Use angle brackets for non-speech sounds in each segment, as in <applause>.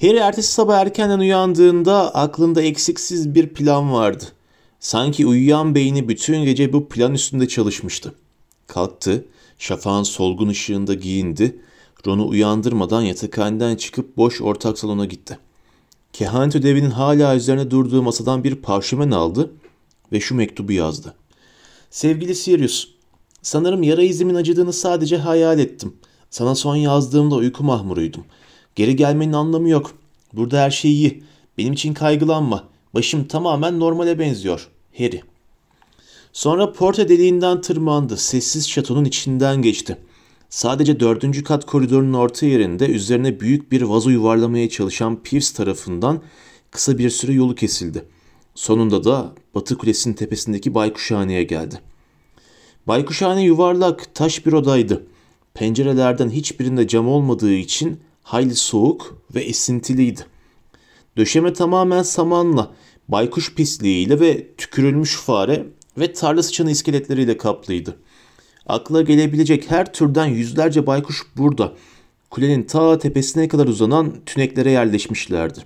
Harry ertesi sabah erkenden uyandığında aklında eksiksiz bir plan vardı. Sanki uyuyan beyni bütün gece bu plan üstünde çalışmıştı. Kalktı, şafağın solgun ışığında giyindi, Ron'u uyandırmadan yatakhaneden çıkıp boş ortak salona gitti. Kehanet ödevinin hala üzerine durduğu masadan bir parşömen aldı ve şu mektubu yazdı. Sevgili Sirius, sanırım yara izimin acıdığını sadece hayal ettim. Sana son yazdığımda uyku mahmuruydum. Geri gelmenin anlamı yok. Burada her şey iyi. Benim için kaygılanma. Başım tamamen normale benziyor. Harry. Sonra porta deliğinden tırmandı. Sessiz şatonun içinden geçti. Sadece dördüncü kat koridorun orta yerinde üzerine büyük bir vazo yuvarlamaya çalışan Pierce tarafından kısa bir süre yolu kesildi. Sonunda da Batı Kulesi'nin tepesindeki Baykuşhane'ye geldi. Baykuşhane yuvarlak, taş bir odaydı. Pencerelerden hiçbirinde cam olmadığı için hayli soğuk ve esintiliydi. Döşeme tamamen samanla, baykuş pisliğiyle ve tükürülmüş fare ve tarla sıçanı iskeletleriyle kaplıydı. Akla gelebilecek her türden yüzlerce baykuş burada. Kulenin ta tepesine kadar uzanan tüneklere yerleşmişlerdi.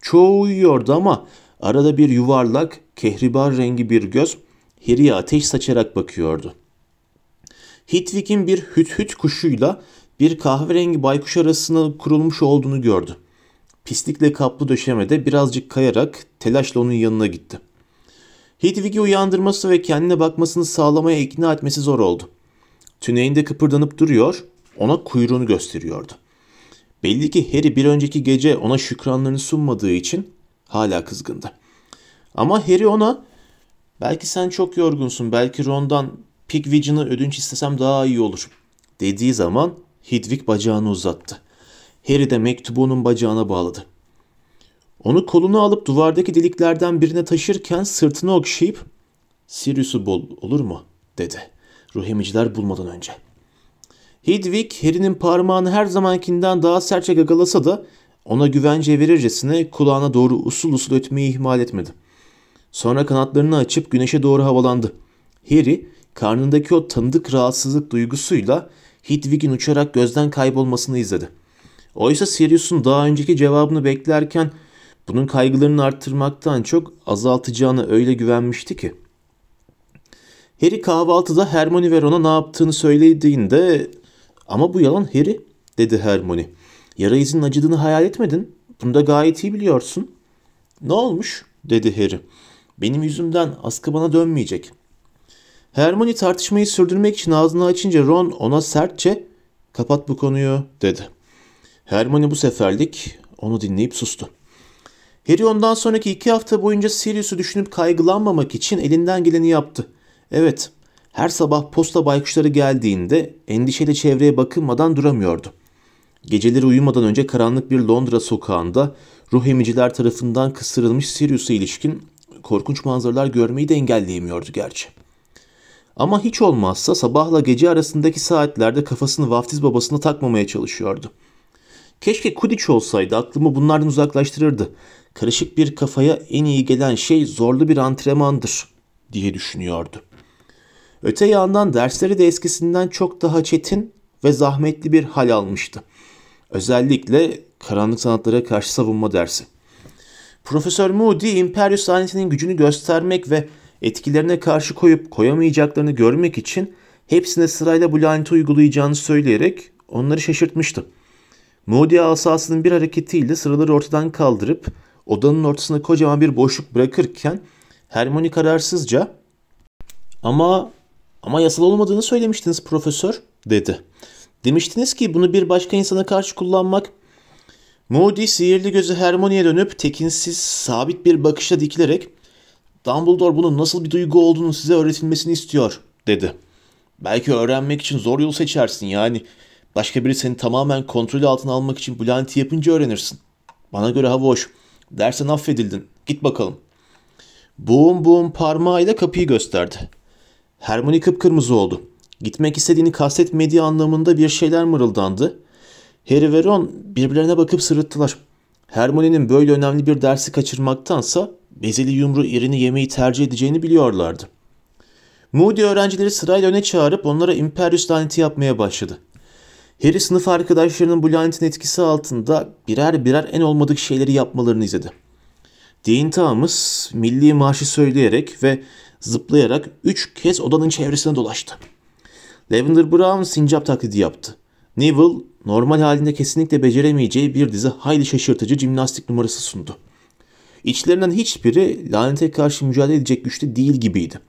Çoğu uyuyordu ama arada bir yuvarlak, kehribar rengi bir göz Harry'e ateş saçarak bakıyordu. Hitwig'in bir hüt hüt kuşuyla bir kahverengi baykuş arasına kurulmuş olduğunu gördü. Pislikle kaplı döşemede birazcık kayarak telaşla onun yanına gitti. Hedwig'i uyandırması ve kendine bakmasını sağlamaya ikna etmesi zor oldu. Tüneyinde kıpırdanıp duruyor, ona kuyruğunu gösteriyordu. Belli ki Harry bir önceki gece ona şükranlarını sunmadığı için hala kızgındı. Ama Harry ona belki sen çok yorgunsun, belki Ron'dan Pigwidgeon'ı ödünç istesem daha iyi olur dediği zaman Hedwig bacağını uzattı. Harry de mektubu onun bacağına bağladı. Onu kolunu alıp duvardaki deliklerden birine taşırken sırtını okşayıp Sirius'u bul olur mu dedi. Ruh bulmadan önce. Hedwig Harry'nin parmağını her zamankinden daha sertçe gagalasa da ona güvence verircesine kulağına doğru usul usul ötmeyi ihmal etmedi. Sonra kanatlarını açıp güneşe doğru havalandı. Harry karnındaki o tanıdık rahatsızlık duygusuyla Hedwig'in uçarak gözden kaybolmasını izledi. Oysa Sirius'un daha önceki cevabını beklerken bunun kaygılarını arttırmaktan çok azaltacağını öyle güvenmişti ki. Harry kahvaltıda Hermione ve Ron'a ne yaptığını söylediğinde ama bu yalan Harry dedi Hermione. Yara izinin acıdığını hayal etmedin. Bunu da gayet iyi biliyorsun. Ne olmuş dedi Harry. Benim yüzümden askı bana dönmeyecek. Hermione tartışmayı sürdürmek için ağzını açınca Ron ona sertçe kapat bu konuyu dedi. Hermione bu seferlik onu dinleyip sustu. Harry ondan sonraki iki hafta boyunca Sirius'u düşünüp kaygılanmamak için elinden geleni yaptı. Evet, her sabah posta baykuşları geldiğinde endişeli çevreye bakınmadan duramıyordu. Geceleri uyumadan önce karanlık bir Londra sokağında ruh emiciler tarafından kısırılmış Sirius'a ilişkin korkunç manzaralar görmeyi de engelleyemiyordu gerçi. Ama hiç olmazsa sabahla gece arasındaki saatlerde kafasını vaftiz babasına takmamaya çalışıyordu. Keşke Kudiç olsaydı aklımı bunlardan uzaklaştırırdı. Karışık bir kafaya en iyi gelen şey zorlu bir antrenmandır diye düşünüyordu. Öte yandan dersleri de eskisinden çok daha çetin ve zahmetli bir hal almıştı. Özellikle karanlık sanatlara karşı savunma dersi. Profesör Moody, Imperius lanetinin gücünü göstermek ve etkilerine karşı koyup koyamayacaklarını görmek için hepsine sırayla bu laneti uygulayacağını söyleyerek onları şaşırtmıştı. Moody asasının bir hareketiyle sıraları ortadan kaldırıp odanın ortasına kocaman bir boşluk bırakırken Hermione kararsızca ama ama yasal olmadığını söylemiştiniz profesör dedi. Demiştiniz ki bunu bir başka insana karşı kullanmak Moody sihirli gözü Hermione'ye dönüp tekinsiz sabit bir bakışla dikilerek Dumbledore bunun nasıl bir duygu olduğunu size öğretilmesini istiyor dedi. Belki öğrenmek için zor yol seçersin yani. Başka biri seni tamamen kontrol altına almak için bu laneti yapınca öğrenirsin. Bana göre hava hoş. Dersen affedildin. Git bakalım. Boğum boğum parmağıyla kapıyı gösterdi. Hermione kıpkırmızı oldu. Gitmek istediğini kastetmediği anlamında bir şeyler mırıldandı. Harry ve Ron birbirlerine bakıp sırıttılar. Hermione'nin böyle önemli bir dersi kaçırmaktansa bezeli yumru irini yemeyi tercih edeceğini biliyorlardı. Moody öğrencileri sırayla öne çağırıp onlara Imperius laneti yapmaya başladı. Harry sınıf arkadaşlarının bu lanetin etkisi altında birer birer en olmadık şeyleri yapmalarını izledi. Dean Thomas milli marşı söyleyerek ve zıplayarak üç kez odanın çevresine dolaştı. Lavender Brown sincap taklidi yaptı. Neville normal halinde kesinlikle beceremeyeceği bir dizi hayli şaşırtıcı jimnastik numarası sundu. İçlerinden hiçbiri lanete karşı mücadele edecek güçte değil gibiydi.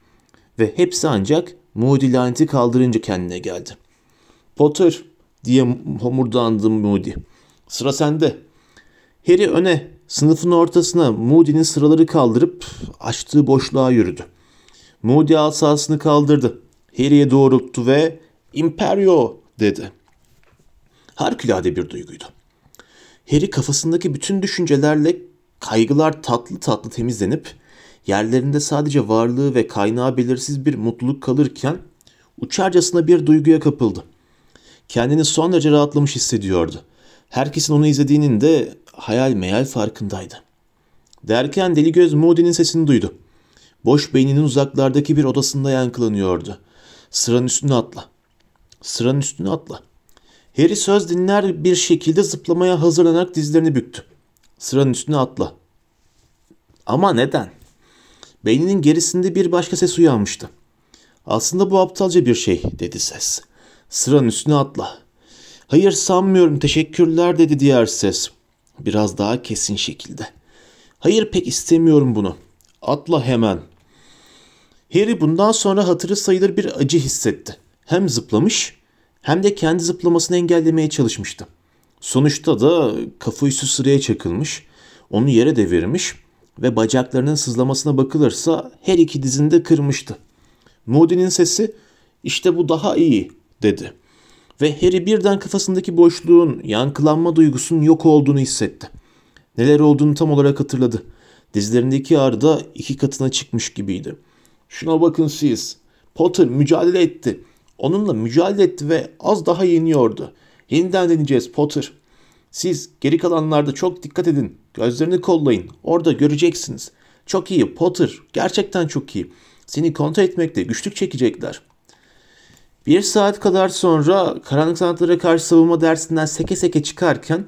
Ve hepsi ancak Moody laneti kaldırınca kendine geldi. Potter diye homurdandı Moody. Sıra sende. Harry öne, sınıfın ortasına Moody'nin sıraları kaldırıp açtığı boşluğa yürüdü. Moody asasını kaldırdı. Harry'e doğrulttu ve Imperio dedi. Harikulade bir duyguydu. Harry kafasındaki bütün düşüncelerle kaygılar tatlı tatlı temizlenip yerlerinde sadece varlığı ve kaynağı belirsiz bir mutluluk kalırken uçarcasına bir duyguya kapıldı. Kendini son derece rahatlamış hissediyordu. Herkesin onu izlediğinin de hayal meyal farkındaydı. Derken deli göz Moody'nin sesini duydu. Boş beyninin uzaklardaki bir odasında yankılanıyordu. Sıranın üstüne atla. Sıranın üstüne atla. Harry söz dinler bir şekilde zıplamaya hazırlanarak dizlerini büktü. Sıranın üstüne atla. Ama neden? Beyninin gerisinde bir başka ses uyanmıştı. Aslında bu aptalca bir şey dedi ses. Sıranın üstüne atla. Hayır sanmıyorum teşekkürler dedi diğer ses. Biraz daha kesin şekilde. Hayır pek istemiyorum bunu. Atla hemen. Harry bundan sonra hatırı sayılır bir acı hissetti. Hem zıplamış hem de kendi zıplamasını engellemeye çalışmıştı. Sonuçta da kafa üstü sıraya çakılmış, onu yere devirmiş ve bacaklarının sızlamasına bakılırsa her iki dizini de kırmıştı. Moody'nin sesi işte bu daha iyi dedi. Ve Harry birden kafasındaki boşluğun, yankılanma duygusunun yok olduğunu hissetti. Neler olduğunu tam olarak hatırladı. Dizlerindeki ağrı da iki katına çıkmış gibiydi. Şuna bakın siz. Potter mücadele etti. Onunla mücadele etti ve az daha yeniyordu. Yeniden deneyeceğiz Potter. Siz geri kalanlarda çok dikkat edin. Gözlerini kollayın. Orada göreceksiniz. Çok iyi Potter. Gerçekten çok iyi. Seni kontrol etmekte güçlük çekecekler. Bir saat kadar sonra karanlık sanatlara karşı savunma dersinden seke seke çıkarken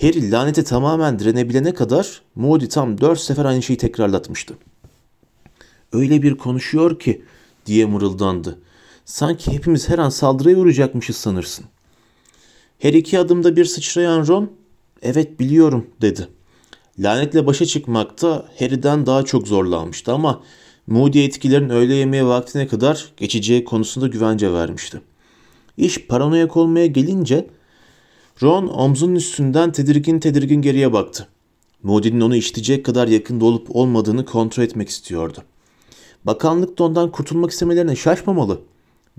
Harry laneti tamamen direnebilene kadar Moody tam dört sefer aynı şeyi tekrarlatmıştı. Öyle bir konuşuyor ki diye mırıldandı. Sanki hepimiz her an saldırıya uğrayacakmışız sanırsın. Her iki adımda bir sıçrayan Ron, evet biliyorum dedi. Lanetle başa çıkmakta Harry'den daha çok zorlanmıştı ama Moody etkilerin öğle yemeği vaktine kadar geçeceği konusunda güvence vermişti. İş paranoyak olmaya gelince Ron omzunun üstünden tedirgin tedirgin geriye baktı. Moody'nin onu işitecek kadar yakında olup olmadığını kontrol etmek istiyordu. Bakanlık da ondan kurtulmak istemelerine şaşmamalı.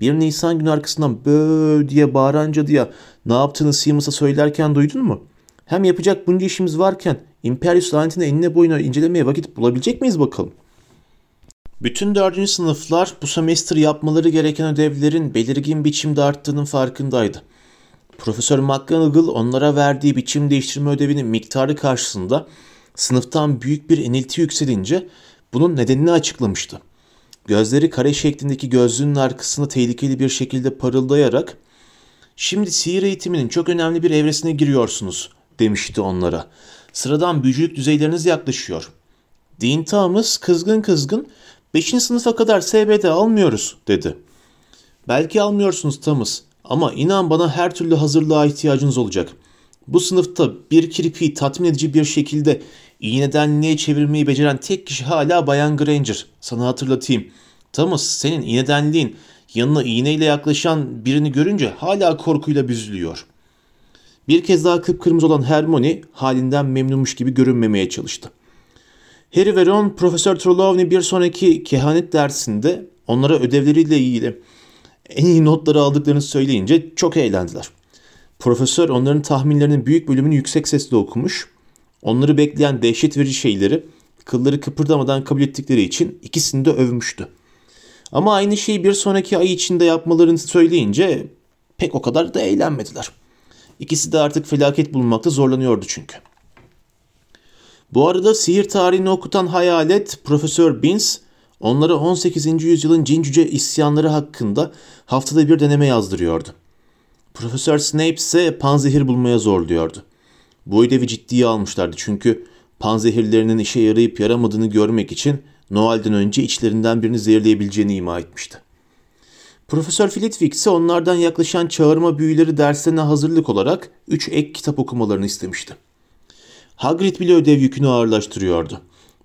Bir Nisan günü arkasından bö diye bağıran cadıya ne yaptığını Seamus'a söylerken duydun mu? Hem yapacak bunca işimiz varken Imperius lanetini enine boyuna incelemeye vakit bulabilecek miyiz bakalım? Bütün dördüncü sınıflar bu semester yapmaları gereken ödevlerin belirgin biçimde arttığının farkındaydı. Profesör McGonagall onlara verdiği biçim değiştirme ödevinin miktarı karşısında sınıftan büyük bir enilti yükselince bunun nedenini açıklamıştı. Gözleri kare şeklindeki gözlüğünün arkasında tehlikeli bir şekilde parıldayarak ''Şimdi sihir eğitiminin çok önemli bir evresine giriyorsunuz.'' demişti onlara. ''Sıradan büyücülük düzeyleriniz yaklaşıyor.'' Dean Thomas kızgın kızgın ''Beşinci sınıfa kadar SBD almıyoruz.'' dedi. ''Belki almıyorsunuz Thomas ama inan bana her türlü hazırlığa ihtiyacınız olacak. Bu sınıfta bir kirpiyi tatmin edici bir şekilde iğnedenliğe çevirmeyi beceren tek kişi hala Bayan Granger. Sana hatırlatayım. Thomas senin iğnedenliğin yanına iğneyle yaklaşan birini görünce hala korkuyla büzülüyor. Bir kez daha kıpkırmızı olan Hermione halinden memnunmuş gibi görünmemeye çalıştı. Harry ve Ron Profesör Trelawney bir sonraki kehanet dersinde onlara ödevleriyle ilgili en iyi notları aldıklarını söyleyince çok eğlendiler. Profesör onların tahminlerinin büyük bölümünü yüksek sesle okumuş. Onları bekleyen dehşet verici şeyleri kılları kıpırdamadan kabul ettikleri için ikisini de övmüştü. Ama aynı şeyi bir sonraki ay içinde yapmalarını söyleyince pek o kadar da eğlenmediler. İkisi de artık felaket bulmakta zorlanıyordu çünkü. Bu arada sihir tarihini okutan hayalet Profesör Binns onlara 18. yüzyılın cin cüce isyanları hakkında haftada bir deneme yazdırıyordu. Profesör Snape ise panzehir bulmaya zorluyordu. Bu ödevi ciddiye almışlardı çünkü panzehirlerinin işe yarayıp yaramadığını görmek için Noel'den önce içlerinden birini zehirleyebileceğini ima etmişti. Profesör Flitwick ise onlardan yaklaşan çağırma büyüleri derslerine hazırlık olarak üç ek kitap okumalarını istemişti. Hagrid bile ödev yükünü ağırlaştırıyordu.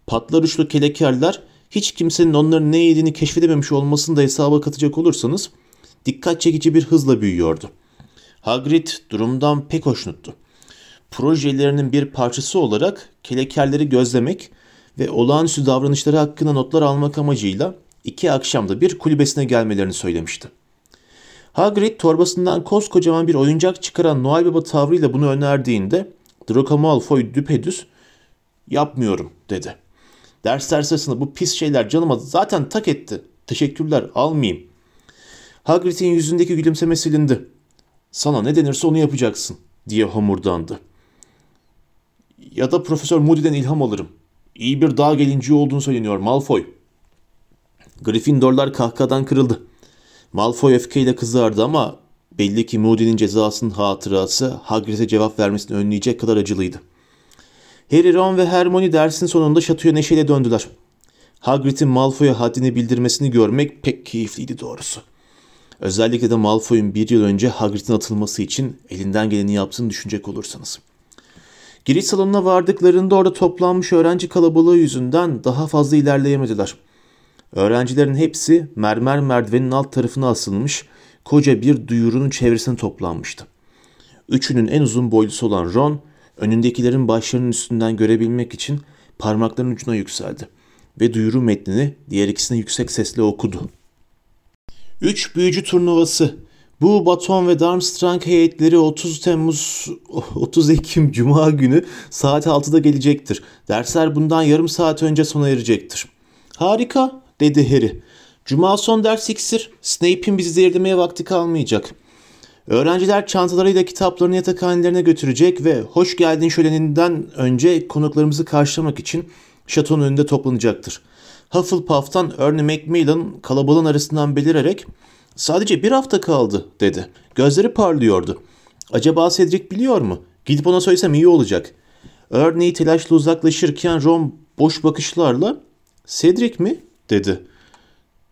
Patlar uçlu kelekerler hiç kimsenin onların ne yediğini keşfedememiş olmasını da hesaba katacak olursanız dikkat çekici bir hızla büyüyordu. Hagrid durumdan pek hoşnuttu. Projelerinin bir parçası olarak kelekerleri gözlemek ve olağanüstü davranışları hakkında notlar almak amacıyla iki akşamda bir kulübesine gelmelerini söylemişti. Hagrid torbasından koskocaman bir oyuncak çıkaran Noel Baba tavrıyla bunu önerdiğinde Draco Malfoy düpedüz yapmıyorum dedi. Dersler sırasında bu pis şeyler canıma zaten tak etti. Teşekkürler almayayım. Hagrid'in yüzündeki gülümseme silindi. Sana ne denirse onu yapacaksın diye homurdandı. Ya da Profesör Moody'den ilham alırım. İyi bir dağ gelinciği olduğunu söyleniyor Malfoy. Gryffindorlar kahkahadan kırıldı. Malfoy öfkeyle kızardı ama belli ki Moody'nin cezasının hatırası Hagrid'e cevap vermesini önleyecek kadar acılıydı. Harry, Ron ve Hermione dersin sonunda şatoya neşeyle döndüler. Hagrid'in Malfoy'a haddini bildirmesini görmek pek keyifliydi doğrusu. Özellikle de Malfoy'un bir yıl önce Hagrid'in atılması için elinden geleni yaptığını düşünecek olursanız. Giriş salonuna vardıklarında orada toplanmış öğrenci kalabalığı yüzünden daha fazla ilerleyemediler. Öğrencilerin hepsi mermer merdivenin alt tarafına asılmış koca bir duyurunun çevresine toplanmıştı. Üçünün en uzun boylusu olan Ron, önündekilerin başlarının üstünden görebilmek için parmaklarının ucuna yükseldi ve duyuru metnini diğer ikisine yüksek sesle okudu. Üç büyücü turnuvası. Bu Baton ve Darmstrang heyetleri 30 Temmuz <laughs> 30 Ekim Cuma günü saat 6'da gelecektir. Dersler bundan yarım saat önce sona erecektir. Harika dedi Harry. Cuma son ders iksir. Snape'in bizi zehirlemeye vakti kalmayacak. Öğrenciler çantalarıyla kitaplarını yatakhanelerine götürecek ve hoş geldin şöleninden önce konuklarımızı karşılamak için şatonun önünde toplanacaktır. Hufflepuff'tan Ernie Macmillan kalabalığın arasından belirerek sadece bir hafta kaldı dedi. Gözleri parlıyordu. Acaba Cedric biliyor mu? Gidip ona söylesem iyi olacak. Ernie telaşla uzaklaşırken Ron boş bakışlarla Cedric mi? dedi.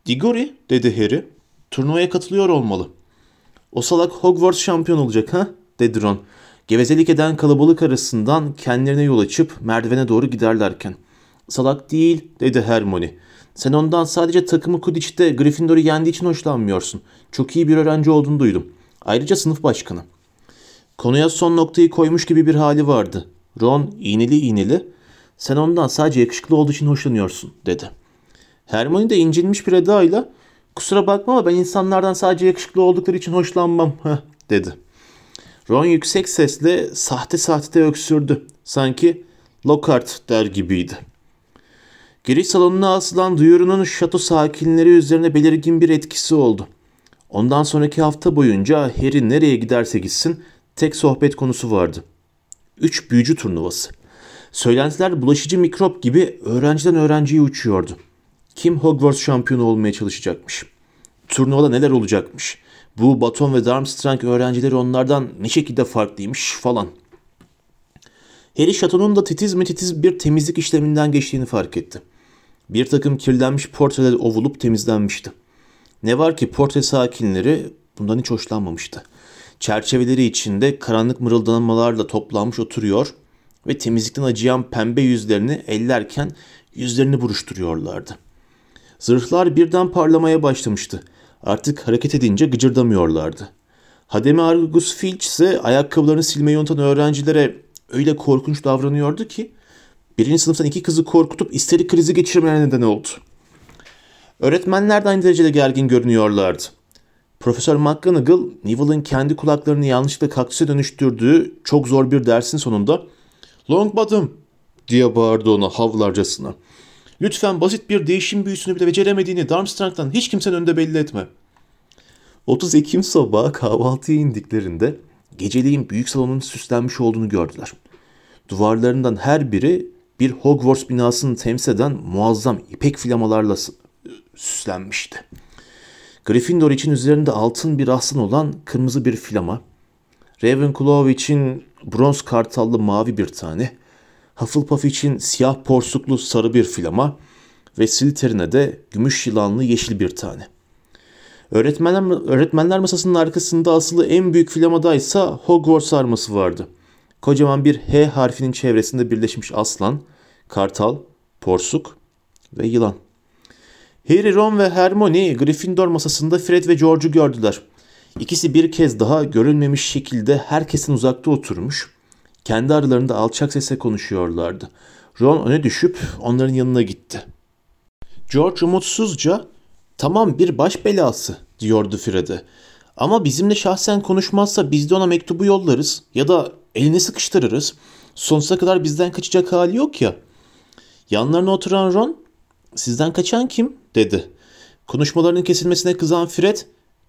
Diggory dedi Harry. Turnuvaya katılıyor olmalı. O salak Hogwarts şampiyon olacak ha? dedi Ron. Gevezelik eden kalabalık arasından kendilerine yol açıp merdivene doğru giderlerken. Salak değil dedi Hermione. Sen ondan sadece takımı Quidditch'te Gryffindor'u yendiği için hoşlanmıyorsun. Çok iyi bir öğrenci olduğunu duydum. Ayrıca sınıf başkanı. Konuya son noktayı koymuş gibi bir hali vardı. Ron iğneli iğneli. Sen ondan sadece yakışıklı olduğu için hoşlanıyorsun dedi. Hermione de incinmiş bir edayla kusura bakma ama ben insanlardan sadece yakışıklı oldukları için hoşlanmam <laughs> dedi. Ron yüksek sesle sahte sahte öksürdü. Sanki Lockhart der gibiydi. Giriş salonuna asılan duyurunun şato sakinleri üzerine belirgin bir etkisi oldu. Ondan sonraki hafta boyunca Harry nereye giderse gitsin tek sohbet konusu vardı. Üç büyücü turnuvası. Söylentiler bulaşıcı mikrop gibi öğrenciden öğrenciye uçuyordu. Kim Hogwarts şampiyonu olmaya çalışacakmış? Turnuvada neler olacakmış? Bu Baton ve Darmstrang öğrencileri onlardan ne şekilde farklıymış falan. Harry şatonun da titiz mi titiz bir temizlik işleminden geçtiğini fark etti. Bir takım kirlenmiş portreler ovulup temizlenmişti. Ne var ki portre sakinleri bundan hiç hoşlanmamıştı. Çerçeveleri içinde karanlık mırıldanmalarla toplanmış oturuyor ve temizlikten acıyan pembe yüzlerini ellerken yüzlerini buruşturuyorlardı. Zırhlar birden parlamaya başlamıştı. Artık hareket edince gıcırdamıyorlardı. Hademe Argus Filch ise ayakkabılarını silmeyi unutan öğrencilere öyle korkunç davranıyordu ki birinci sınıftan iki kızı korkutup isterik krizi geçirmelerine neden oldu. Öğretmenler de aynı derecede gergin görünüyorlardı. Profesör McGonagall, Neville'ın kendi kulaklarını yanlışlıkla kaktüse dönüştürdüğü çok zor bir dersin sonunda ''Longbottom!'' diye bağırdı ona havlarcasına. Lütfen basit bir değişim büyüsünü bile beceremediğini Darmstrang'dan hiç kimsenin önünde belli etme. 30 Ekim sabahı kahvaltıya indiklerinde geceliğin büyük salonun süslenmiş olduğunu gördüler. Duvarlarından her biri bir Hogwarts binasını temsil eden muazzam ipek flamalarla süslenmişti. Gryffindor için üzerinde altın bir aslan olan kırmızı bir flama, Ravenclaw için bronz kartallı mavi bir tane, Hufflepuff için siyah porsuklu sarı bir flama ve Slytherin'e de gümüş yılanlı yeşil bir tane. Öğretmenler, öğretmenler masasının arkasında asılı en büyük flamadaysa Hogwarts arması vardı. Kocaman bir H harfinin çevresinde birleşmiş aslan, kartal, porsuk ve yılan. Harry, Ron ve Hermione Gryffindor masasında Fred ve George'u gördüler. İkisi bir kez daha görülmemiş şekilde herkesin uzakta oturmuş, kendi aralarında alçak sesle konuşuyorlardı. Ron öne düşüp onların yanına gitti. George umutsuzca tamam bir baş belası diyordu Fred'e. Ama bizimle şahsen konuşmazsa biz de ona mektubu yollarız ya da elini sıkıştırırız. Sonsuza kadar bizden kaçacak hali yok ya. Yanlarına oturan Ron, sizden kaçan kim? dedi. Konuşmalarının kesilmesine kızan Fred,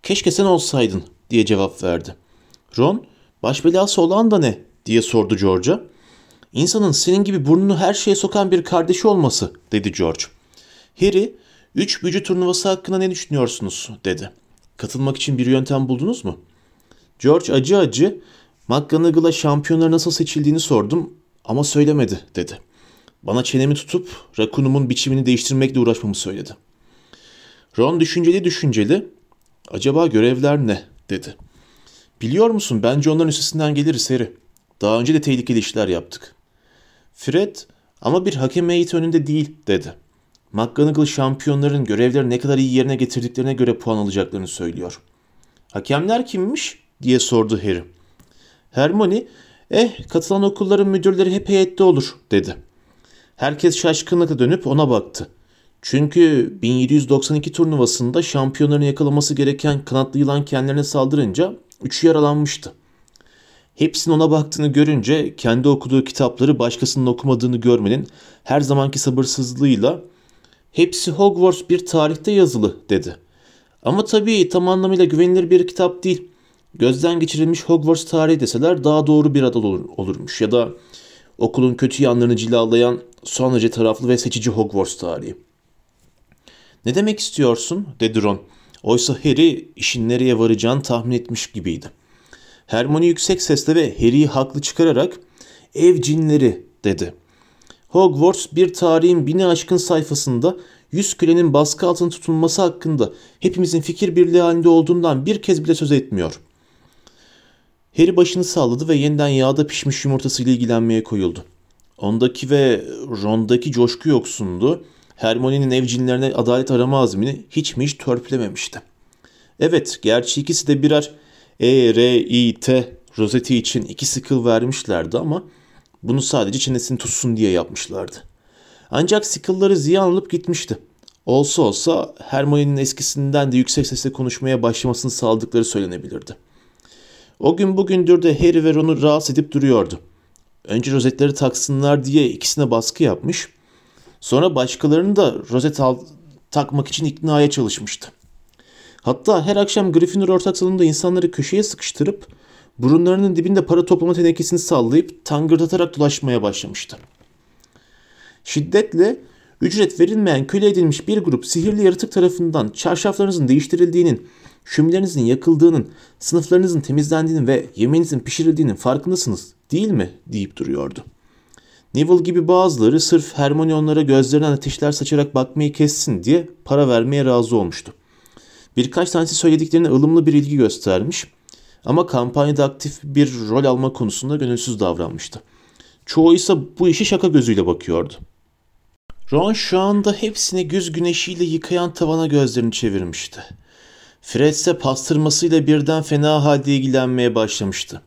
keşke sen olsaydın diye cevap verdi. Ron, baş belası olan da ne diye sordu George'a. İnsanın senin gibi burnunu her şeye sokan bir kardeşi olması dedi George. Harry, üç büyücü turnuvası hakkında ne düşünüyorsunuz dedi. Katılmak için bir yöntem buldunuz mu? George acı acı McGonagall'a şampiyonlar nasıl seçildiğini sordum ama söylemedi dedi. Bana çenemi tutup rakunumun biçimini değiştirmekle uğraşmamı söyledi. Ron düşünceli düşünceli acaba görevler ne dedi. Biliyor musun bence onların üstesinden geliriz Harry. Daha önce de tehlikeli işler yaptık. Fred ama bir hakem heyeti önünde değil dedi. McGonagall şampiyonların görevleri ne kadar iyi yerine getirdiklerine göre puan alacaklarını söylüyor. Hakemler kimmiş diye sordu Harry. Hermione, eh katılan okulların müdürleri hep heyette olur dedi. Herkes şaşkınlıkla dönüp ona baktı. Çünkü 1792 turnuvasında şampiyonların yakalaması gereken kanatlı yılan kendilerine saldırınca üçü yaralanmıştı. Hepsinin ona baktığını görünce kendi okuduğu kitapları başkasının okumadığını görmenin her zamanki sabırsızlığıyla hepsi Hogwarts bir tarihte yazılı dedi. Ama tabii tam anlamıyla güvenilir bir kitap değil. Gözden geçirilmiş Hogwarts tarihi deseler daha doğru bir adı olur, olurmuş ya da okulun kötü yanlarını cilalayan son derece taraflı ve seçici Hogwarts tarihi. Ne demek istiyorsun? dedi Ron. Oysa Harry işin nereye varacağını tahmin etmiş gibiydi. Hermione yüksek sesle ve Harry'i haklı çıkararak ev cinleri dedi. Hogwarts bir tarihin bini aşkın sayfasında yüz kürenin baskı altında tutulması hakkında hepimizin fikir birliği halinde olduğundan bir kez bile söz etmiyor. Harry başını salladı ve yeniden yağda pişmiş yumurtasıyla ilgilenmeye koyuldu. Ondaki ve Ron'daki coşku yoksundu. Hermione'nin evcinlerine adalet arama azmini hiç mi hiç törpülememişti. Evet, gerçi ikisi de birer E, R, I, T rozeti için iki sıkıl vermişlerdi ama bunu sadece çenesini tutsun diye yapmışlardı. Ancak sıkılları ziyan alıp gitmişti. Olsa olsa Hermione'nin eskisinden de yüksek sesle konuşmaya başlamasını sağladıkları söylenebilirdi. O gün bugündür de Harry ve Ron'u rahatsız edip duruyordu. Önce rozetleri taksınlar diye ikisine baskı yapmış, sonra başkalarını da rozet al takmak için iknaya çalışmıştı. Hatta her akşam Gryffindor ortak salonunda insanları köşeye sıkıştırıp burunlarının dibinde para toplama tenekesini sallayıp tangırdatarak dolaşmaya başlamıştı. Şiddetle ücret verilmeyen köle edilmiş bir grup sihirli yaratık tarafından çarşaflarınızın değiştirildiğinin, şöminelerinizin yakıldığının, sınıflarınızın temizlendiğinin ve yemeğinizin pişirildiğinin farkındasınız değil mi deyip duruyordu. Neville gibi bazıları sırf Hermione onlara gözlerinden ateşler saçarak bakmayı kessin diye para vermeye razı olmuştu. Birkaç tanesi söylediklerine ılımlı bir ilgi göstermiş ama kampanyada aktif bir rol alma konusunda gönülsüz davranmıştı. Çoğu ise bu işi şaka gözüyle bakıyordu. Ron şu anda hepsini güz güneşiyle yıkayan tavana gözlerini çevirmişti. Fred ise pastırmasıyla birden fena halde ilgilenmeye başlamıştı.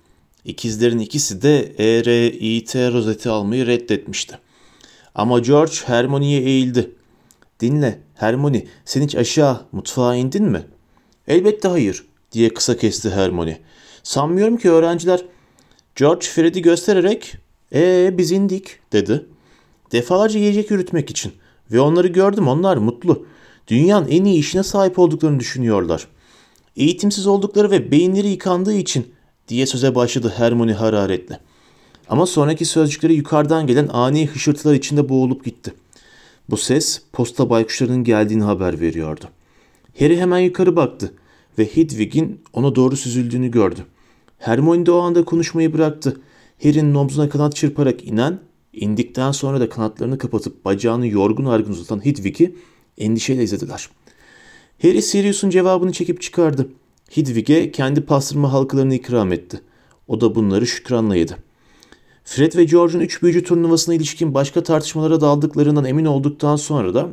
İkizlerin ikisi de E, R, I, T rozeti almayı reddetmişti. Ama George Hermione'ye eğildi. Dinle Hermione sen hiç aşağı mutfağa indin mi? Elbette hayır diye kısa kesti Hermione. Sanmıyorum ki öğrenciler... George Fred'i göstererek ee biz indik dedi. Defalarca yiyecek yürütmek için ve onları gördüm onlar mutlu. Dünyanın en iyi işine sahip olduklarını düşünüyorlar. Eğitimsiz oldukları ve beyinleri yıkandığı için diye söze başladı Hermione hararetle. Ama sonraki sözcükleri yukarıdan gelen ani hışırtılar içinde boğulup gitti. Bu ses posta baykuşlarının geldiğini haber veriyordu. Harry hemen yukarı baktı ve Hedwig'in ona doğru süzüldüğünü gördü. Hermione de o anda konuşmayı bıraktı. Harry'nin omzuna kanat çırparak inen, indikten sonra da kanatlarını kapatıp bacağını yorgun argın uzatan Hedwig'i endişeyle izlediler. Harry Sirius'un cevabını çekip çıkardı. Hedwig'e kendi pastırma halkalarını ikram etti. O da bunları şükranla yedi. Fred ve George'un üç büyücü turnuvasına ilişkin başka tartışmalara daldıklarından emin olduktan sonra da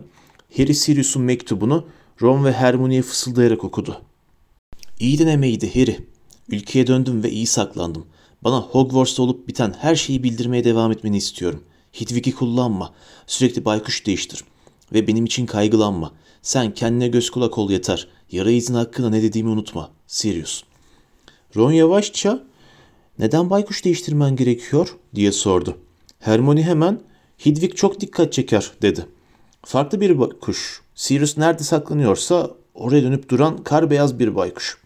Harry Sirius'un mektubunu Ron ve Hermione'ye fısıldayarak okudu. İyi denemeydi Harry. Ülkeye döndüm ve iyi saklandım. Bana Hogwarts'ta olup biten her şeyi bildirmeye devam etmeni istiyorum. Hedwig'i kullanma. Sürekli baykuş değiştir. Ve benim için kaygılanma. Sen kendine göz kulak ol yeter. Yara izin hakkında ne dediğimi unutma. Sirius. Ron yavaşça neden baykuş değiştirmen gerekiyor diye sordu. Hermione hemen Hedwig çok dikkat çeker dedi. Farklı bir baykuş. Sirius nerede saklanıyorsa oraya dönüp duran kar beyaz bir baykuş.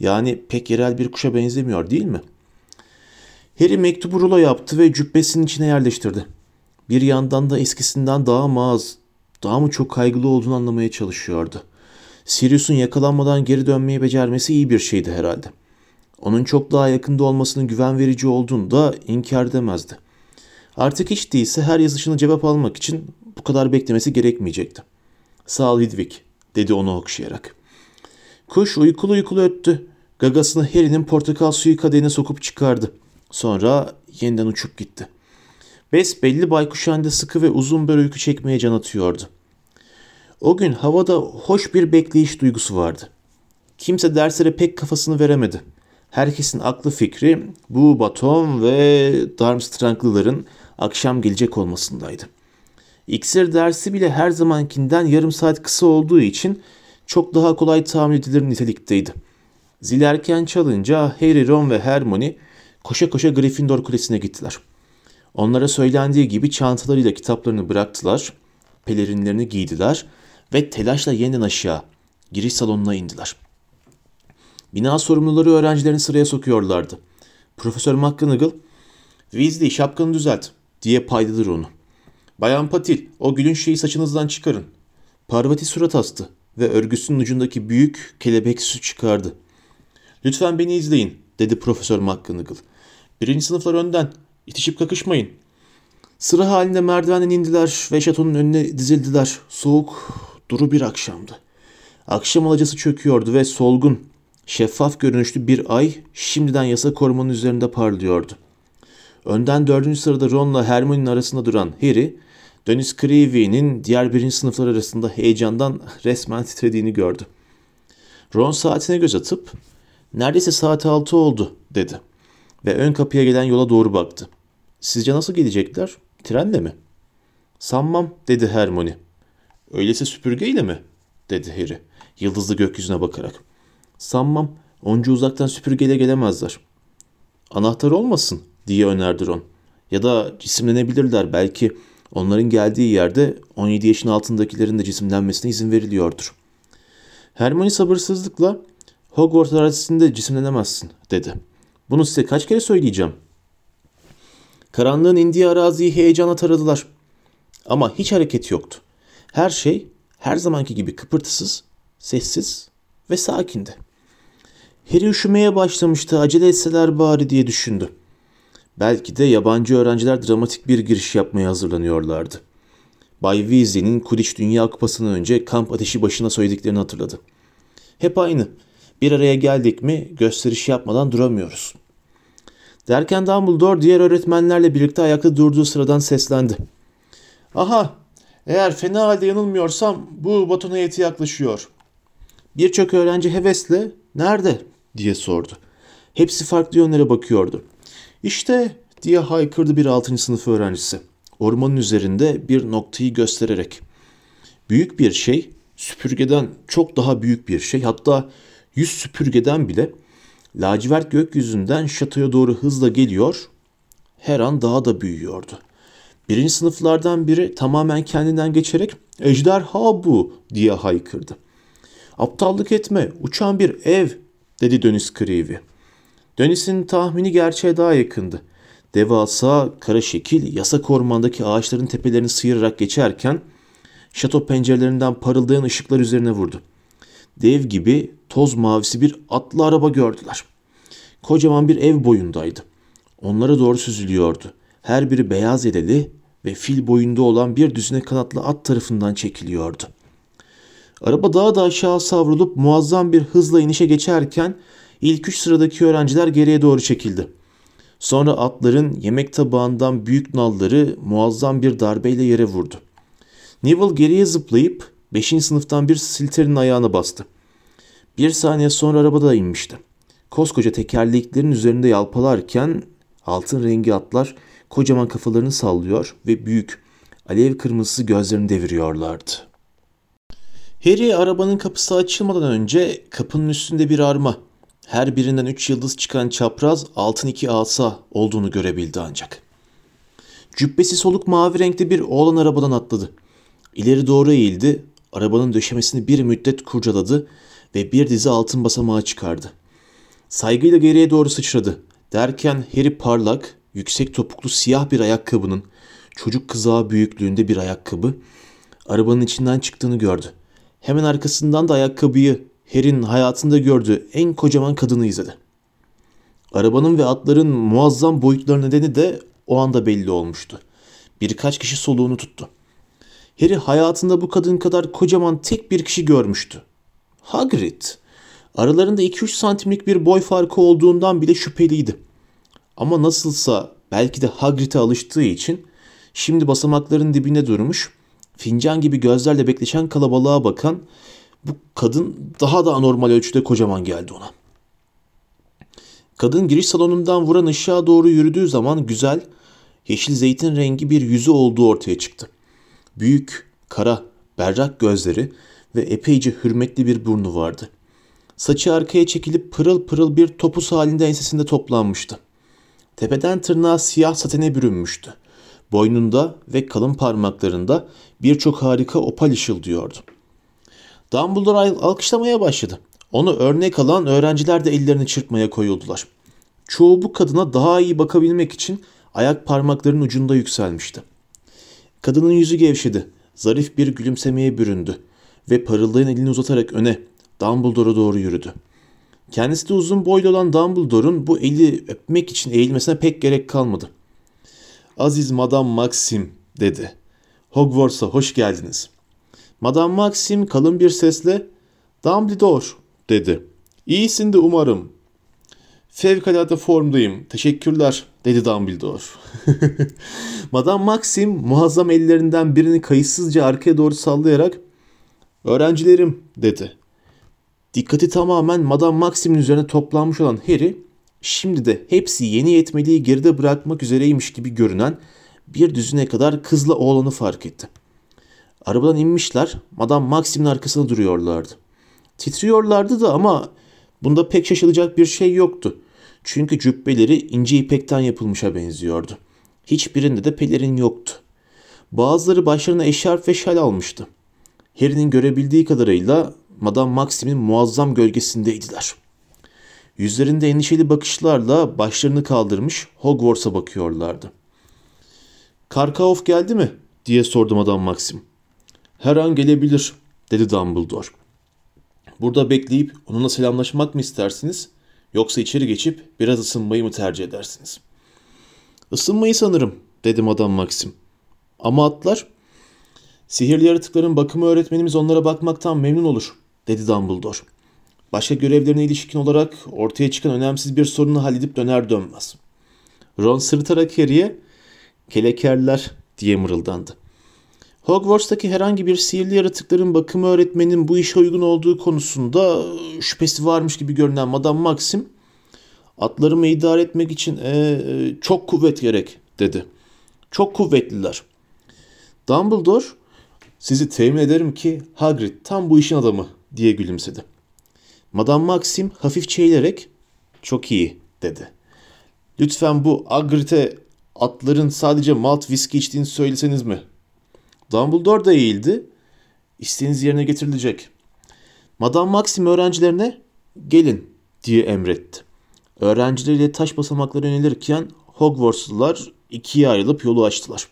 Yani pek yerel bir kuşa benzemiyor değil mi? Harry mektubu rulo yaptı ve cübbesinin içine yerleştirdi. Bir yandan da eskisinden daha mı az, daha mı çok kaygılı olduğunu anlamaya çalışıyordu. Sirius'un yakalanmadan geri dönmeyi becermesi iyi bir şeydi herhalde. Onun çok daha yakında olmasının güven verici olduğunu da inkar edemezdi. Artık hiç değilse her yazışını cevap almak için bu kadar beklemesi gerekmeyecekti. Sağ ol Hedwig, dedi onu okşayarak. Kuş uykulu uykulu öttü. Gagasını Harry'nin portakal suyu kadehine sokup çıkardı. Sonra yeniden uçup gitti. Bes belli baykuş halinde sıkı ve uzun bir uyku çekmeye can atıyordu. O gün havada hoş bir bekleyiş duygusu vardı. Kimse derslere pek kafasını veremedi. Herkesin aklı fikri bu Baton ve Darmstranglıların akşam gelecek olmasındaydı. İksir dersi bile her zamankinden yarım saat kısa olduğu için çok daha kolay tahmin edilir nitelikteydi. Zil erken çalınca Harry, Ron ve Hermione koşa koşa Gryffindor Kulesi'ne gittiler. Onlara söylendiği gibi çantalarıyla kitaplarını bıraktılar, pelerinlerini giydiler ve telaşla yeniden aşağı giriş salonuna indiler. Bina sorumluları öğrencilerini sıraya sokuyorlardı. Profesör McGonagall, Weasley şapkanı düzelt diye paydadır onu. Bayan Patil, o gülün şeyi saçınızdan çıkarın. Parvati surat astı ve örgüsünün ucundaki büyük kelebek su çıkardı. Lütfen beni izleyin, dedi Profesör McGonagall. Birinci sınıflar önden, itişip kakışmayın. Sıra halinde merdivenden indiler ve şatonun önüne dizildiler. Soğuk, duru bir akşamdı. Akşam alacası çöküyordu ve solgun, şeffaf görünüşlü bir ay şimdiden yasa korumanın üzerinde parlıyordu. Önden dördüncü sırada Ron'la Hermione'nin arasında duran Harry, Dennis Creevy'nin diğer birinci sınıflar arasında heyecandan resmen titrediğini gördü. Ron saatine göz atıp, neredeyse saat altı oldu dedi ve ön kapıya gelen yola doğru baktı. Sizce nasıl gelecekler? Trenle mi? Sanmam dedi Hermione. Öyleyse süpürgeyle mi? dedi Harry yıldızlı gökyüzüne bakarak. Sanmam onca uzaktan süpürgeyle gelemezler. Anahtar olmasın diye önerdi Ron. Ya da cisimlenebilirler belki onların geldiği yerde 17 yaşın altındakilerin de cisimlenmesine izin veriliyordur. Hermione sabırsızlıkla Hogwarts arazisinde cisimlenemezsin dedi. Bunu size kaç kere söyleyeceğim. Karanlığın indiği araziyi heyecanla taradılar. Ama hiç hareket yoktu. Her şey her zamanki gibi kıpırtısız, sessiz ve sakindi. Harry üşümeye başlamıştı, acele etseler bari diye düşündü. Belki de yabancı öğrenciler dramatik bir giriş yapmaya hazırlanıyorlardı. Bay Weasley'nin Quidditch Dünya Kupası'ndan önce kamp ateşi başına söylediklerini hatırladı. Hep aynı. Bir araya geldik mi gösteriş yapmadan duramıyoruz. Derken Dumbledore diğer öğretmenlerle birlikte ayakta durduğu sıradan seslendi. Aha, eğer fena halde yanılmıyorsam bu baton heyeti yaklaşıyor. Birçok öğrenci hevesle nerede diye sordu. Hepsi farklı yönlere bakıyordu. İşte diye haykırdı bir 6. sınıf öğrencisi. Ormanın üzerinde bir noktayı göstererek. Büyük bir şey, süpürgeden çok daha büyük bir şey, hatta yüz süpürgeden bile lacivert gökyüzünden şatoya doğru hızla geliyor, her an daha da büyüyordu. Birinci sınıflardan biri tamamen kendinden geçerek ejderha bu diye haykırdı. Aptallık etme, uçan bir ev dedi Dönis Creevy. Dönis'in tahmini gerçeğe daha yakındı. Devasa, kara şekil, yasak ormandaki ağaçların tepelerini sıyırarak geçerken şato pencerelerinden parıldayan ışıklar üzerine vurdu. dev gibi toz mavisi bir atlı araba gördüler. Kocaman bir ev boyundaydı. Onlara doğru süzülüyordu. Her biri beyaz yeleli ve fil boyunda olan bir düzine kanatlı at tarafından çekiliyordu. Araba daha da aşağı savrulup muazzam bir hızla inişe geçerken ilk üç sıradaki öğrenciler geriye doğru çekildi. Sonra atların yemek tabağından büyük nalları muazzam bir darbeyle yere vurdu. Neville geriye zıplayıp 5. sınıftan bir silterinin ayağına bastı. Bir saniye sonra arabada inmişti. Koskoca tekerleklerin üzerinde yalpalarken altın rengi atlar kocaman kafalarını sallıyor ve büyük alev kırmızısı gözlerini deviriyorlardı. Harry arabanın kapısı açılmadan önce kapının üstünde bir arma, her birinden üç yıldız çıkan çapraz altın iki asa olduğunu görebildi ancak. Cübbesi soluk mavi renkli bir oğlan arabadan atladı. İleri doğru eğildi, arabanın döşemesini bir müddet kurcaladı ve bir dizi altın basamağı çıkardı. Saygıyla geriye doğru sıçradı. Derken Harry parlak, yüksek topuklu siyah bir ayakkabının çocuk kızağı büyüklüğünde bir ayakkabı arabanın içinden çıktığını gördü. Hemen arkasından da ayakkabıyı Harry'nin hayatında gördüğü en kocaman kadını izledi. Arabanın ve atların muazzam boyutları nedeni de o anda belli olmuştu. Birkaç kişi soluğunu tuttu. Harry hayatında bu kadın kadar kocaman tek bir kişi görmüştü. Hagrid. Aralarında 2-3 santimlik bir boy farkı olduğundan bile şüpheliydi. Ama nasılsa belki de Hagrid'e alıştığı için şimdi basamakların dibinde durmuş, fincan gibi gözlerle bekleşen kalabalığa bakan bu kadın daha da anormal ölçüde kocaman geldi ona. Kadın giriş salonundan vuran ışığa doğru yürüdüğü zaman güzel, yeşil zeytin rengi bir yüzü olduğu ortaya çıktı. Büyük, kara, berrak gözleri ve epeyce hürmetli bir burnu vardı. Saçı arkaya çekilip pırıl pırıl bir topuz halinde ensesinde toplanmıştı. Tepeden tırnağa siyah satene bürünmüştü. Boynunda ve kalın parmaklarında birçok harika opal ışıldıyordu. Dumbledore alkışlamaya başladı. Onu örnek alan öğrenciler de ellerini çırpmaya koyuldular. Çoğu bu kadına daha iyi bakabilmek için ayak parmaklarının ucunda yükselmişti. Kadının yüzü gevşedi. Zarif bir gülümsemeye büründü ve parıldayan elini uzatarak öne Dumbledore'a doğru yürüdü. Kendisi de uzun boylu olan Dumbledore'un bu eli öpmek için eğilmesine pek gerek kalmadı. Aziz Madame Maxim dedi. Hogwarts'a hoş geldiniz. Madame Maxim kalın bir sesle Dumbledore dedi. İyisin de umarım. Fevkalade formdayım. Teşekkürler dedi Dumbledore. <laughs> Madame Maxim muazzam ellerinden birini kayıtsızca arkaya doğru sallayarak öğrencilerim dedi. Dikkati tamamen Madame Maxim'in üzerine toplanmış olan Harry şimdi de hepsi yeni yetmeliği geride bırakmak üzereymiş gibi görünen bir düzine kadar kızla oğlanı fark etti. Arabadan inmişler, Madame Maxim'in arkasında duruyorlardı. Titriyorlardı da ama bunda pek şaşılacak bir şey yoktu. Çünkü cübbeleri ince ipekten yapılmışa benziyordu. Hiçbirinde de pelerin yoktu. Bazıları başlarına eşarp ve şal almıştı. Harry'nin görebildiği kadarıyla Madame Maxim'in muazzam gölgesindeydiler. Yüzlerinde endişeli bakışlarla başlarını kaldırmış Hogwarts'a bakıyorlardı. Karkaoff geldi mi? diye sordu Madame Maxim. Her an gelebilir dedi Dumbledore. Burada bekleyip onunla selamlaşmak mı istersiniz yoksa içeri geçip biraz ısınmayı mı tercih edersiniz? Isınmayı sanırım dedi Madame Maxim. Ama atlar? Sihirli yaratıkların bakımı öğretmenimiz onlara bakmaktan memnun olur dedi Dumbledore. Başka görevlerine ilişkin olarak ortaya çıkan önemsiz bir sorunu halledip döner dönmez. Ron sırıtarak Harry'e kelekerler diye mırıldandı. Hogwarts'taki herhangi bir sihirli yaratıkların bakımı öğretmenin bu işe uygun olduğu konusunda şüphesi varmış gibi görünen Madame Maxim, atlarımı idare etmek için e, e, çok kuvvet gerek dedi. Çok kuvvetliler. Dumbledore, sizi temin ederim ki Hagrid tam bu işin adamı diye gülümsedi. Madame Maxim hafif çeyilerek çok iyi dedi. Lütfen bu Hagrid'e atların sadece malt viski içtiğini söyleseniz mi? Dumbledore da eğildi. İsteğiniz yerine getirilecek. Madame Maxim öğrencilerine gelin diye emretti. Öğrencileriyle taş basamaklara yönelirken Hogwartslılar ikiye ayrılıp yolu açtılar.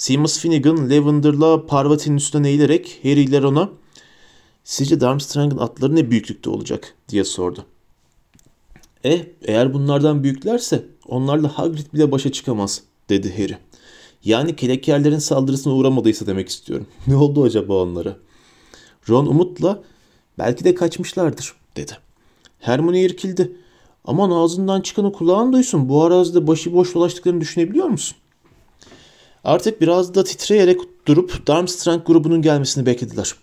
Seamus Finnegan Lavender'la Parvati'nin üstüne eğilerek Harry ile Ron'a Sizce Darmstrang'ın atları ne büyüklükte olacak diye sordu. E, eğer bunlardan büyüklerse onlarla Hagrid bile başa çıkamaz dedi Harry. Yani kelekerlerin saldırısına uğramadıysa demek istiyorum. <laughs> ne oldu acaba onlara? Ron umutla belki de kaçmışlardır dedi. Hermione irkildi. Aman ağzından çıkanı kulağın duysun. Bu arazide başıboş dolaştıklarını düşünebiliyor musun? Artık biraz da titreyerek durup Darmstrang grubunun gelmesini beklediler.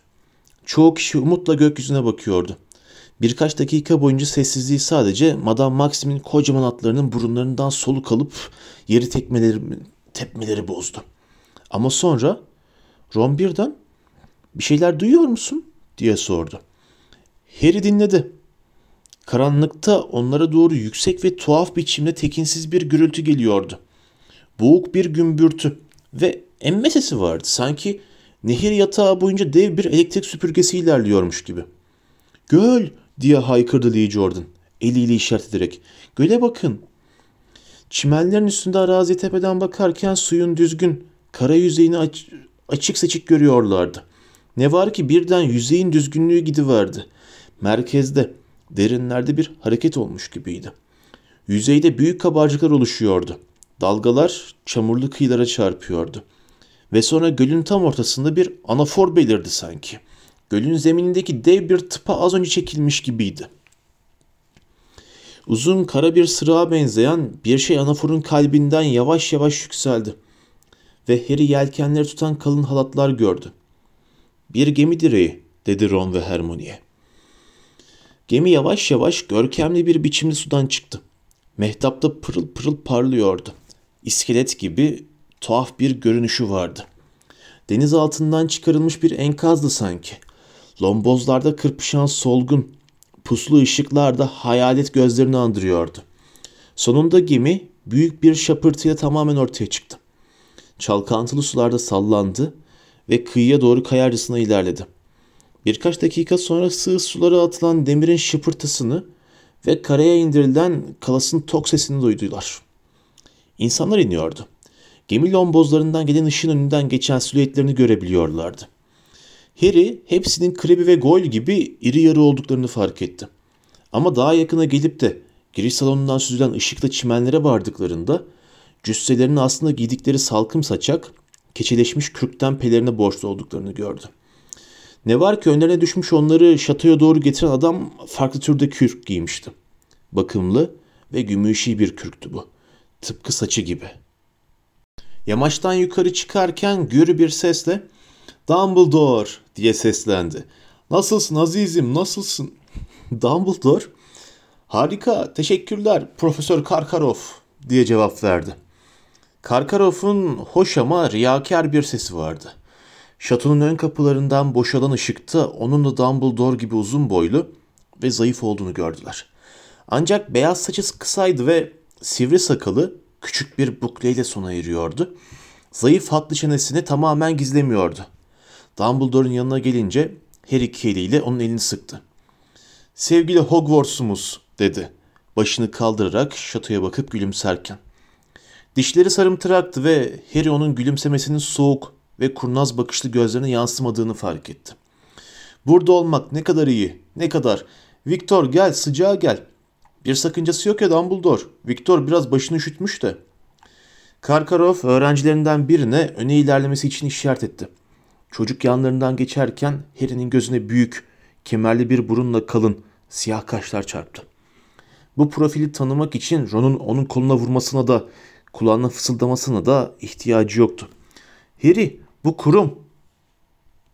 Çoğu kişi umutla gökyüzüne bakıyordu. Birkaç dakika boyunca sessizliği sadece Madame Maxim'in kocaman atlarının burunlarından soluk alıp yeri tekmeleri, tepmeleri bozdu. Ama sonra Ron birden bir şeyler duyuyor musun diye sordu. Harry dinledi. Karanlıkta onlara doğru yüksek ve tuhaf biçimde tekinsiz bir gürültü geliyordu. Boğuk bir gümbürtü ve emme sesi vardı. Sanki nehir yatağı boyunca dev bir elektrik süpürgesi ilerliyormuş gibi. Göl diye haykırdı Lee Jordan eliyle işaret ederek. Göle bakın. Çimenlerin üstünde arazi tepeden bakarken suyun düzgün, kara yüzeyini aç- açık seçik görüyorlardı. Ne var ki birden yüzeyin düzgünlüğü gidiverdi. Merkezde, derinlerde bir hareket olmuş gibiydi. Yüzeyde büyük kabarcıklar oluşuyordu. Dalgalar çamurlu kıyılara çarpıyordu. Ve sonra gölün tam ortasında bir anafor belirdi sanki. Gölün zeminindeki dev bir tıpa az önce çekilmiş gibiydi. Uzun kara bir sırığa benzeyen bir şey anaforun kalbinden yavaş yavaş yükseldi. Ve Harry yelkenleri tutan kalın halatlar gördü. Bir gemi direği dedi Ron ve Hermione'ye. Gemi yavaş yavaş görkemli bir biçimde sudan çıktı. Mehtapta pırıl pırıl parlıyordu. İskelet gibi tuhaf bir görünüşü vardı. Deniz altından çıkarılmış bir enkazdı sanki. Lombozlarda kırpışan solgun, puslu ışıklar da hayalet gözlerini andırıyordu. Sonunda gemi büyük bir şapırtıyla tamamen ortaya çıktı. Çalkantılı sularda sallandı ve kıyıya doğru kayarcasına ilerledi. Birkaç dakika sonra sığ sulara atılan demirin şıpırtısını ve karaya indirilen kalasın tok sesini duydular. İnsanlar iniyordu. Gemi lombozlarından gelen ışığın önünden geçen silüetlerini görebiliyorlardı. Harry hepsinin Krebi ve Gol gibi iri yarı olduklarını fark etti. Ama daha yakına gelip de giriş salonundan süzülen ışıklı çimenlere vardıklarında cüsselerinin aslında giydikleri salkım saçak, keçeleşmiş kürkten pelerine borçlu olduklarını gördü. Ne var ki önlerine düşmüş onları şatoya doğru getiren adam farklı türde kürk giymişti. Bakımlı ve gümüşi bir kürktü bu. Tıpkı saçı gibi. Yamaçtan yukarı çıkarken gürü bir sesle Dumbledore diye seslendi. Nasılsın azizim nasılsın? <laughs> Dumbledore harika teşekkürler Profesör Karkaroff diye cevap verdi. Karkaroff'un hoş ama riyakar bir sesi vardı. Şatonun ön kapılarından boşalan ışıkta onun da Dumbledore gibi uzun boylu ve zayıf olduğunu gördüler. Ancak beyaz saçı kısaydı ve sivri sakalı küçük bir bukleyle sona eriyordu. Zayıf hatlı çenesini tamamen gizlemiyordu. Dumbledore'un yanına gelince her iki eliyle onun elini sıktı. Sevgili Hogwarts'umuz dedi. Başını kaldırarak şatoya bakıp gülümserken. Dişleri sarımtıraktı ve Harry onun gülümsemesinin soğuk ve kurnaz bakışlı gözlerine yansımadığını fark etti. Burada olmak ne kadar iyi, ne kadar. Victor gel, sıcağa gel. Bir sakıncası yok ya Dumbledore. Victor biraz başını üşütmüş de. Karkaroff öğrencilerinden birine öne ilerlemesi için işaret etti. Çocuk yanlarından geçerken Harry'nin gözüne büyük, kemerli bir burunla kalın, siyah kaşlar çarptı. Bu profili tanımak için Ron'un onun koluna vurmasına da, kulağına fısıldamasına da ihtiyacı yoktu. Harry, bu kurum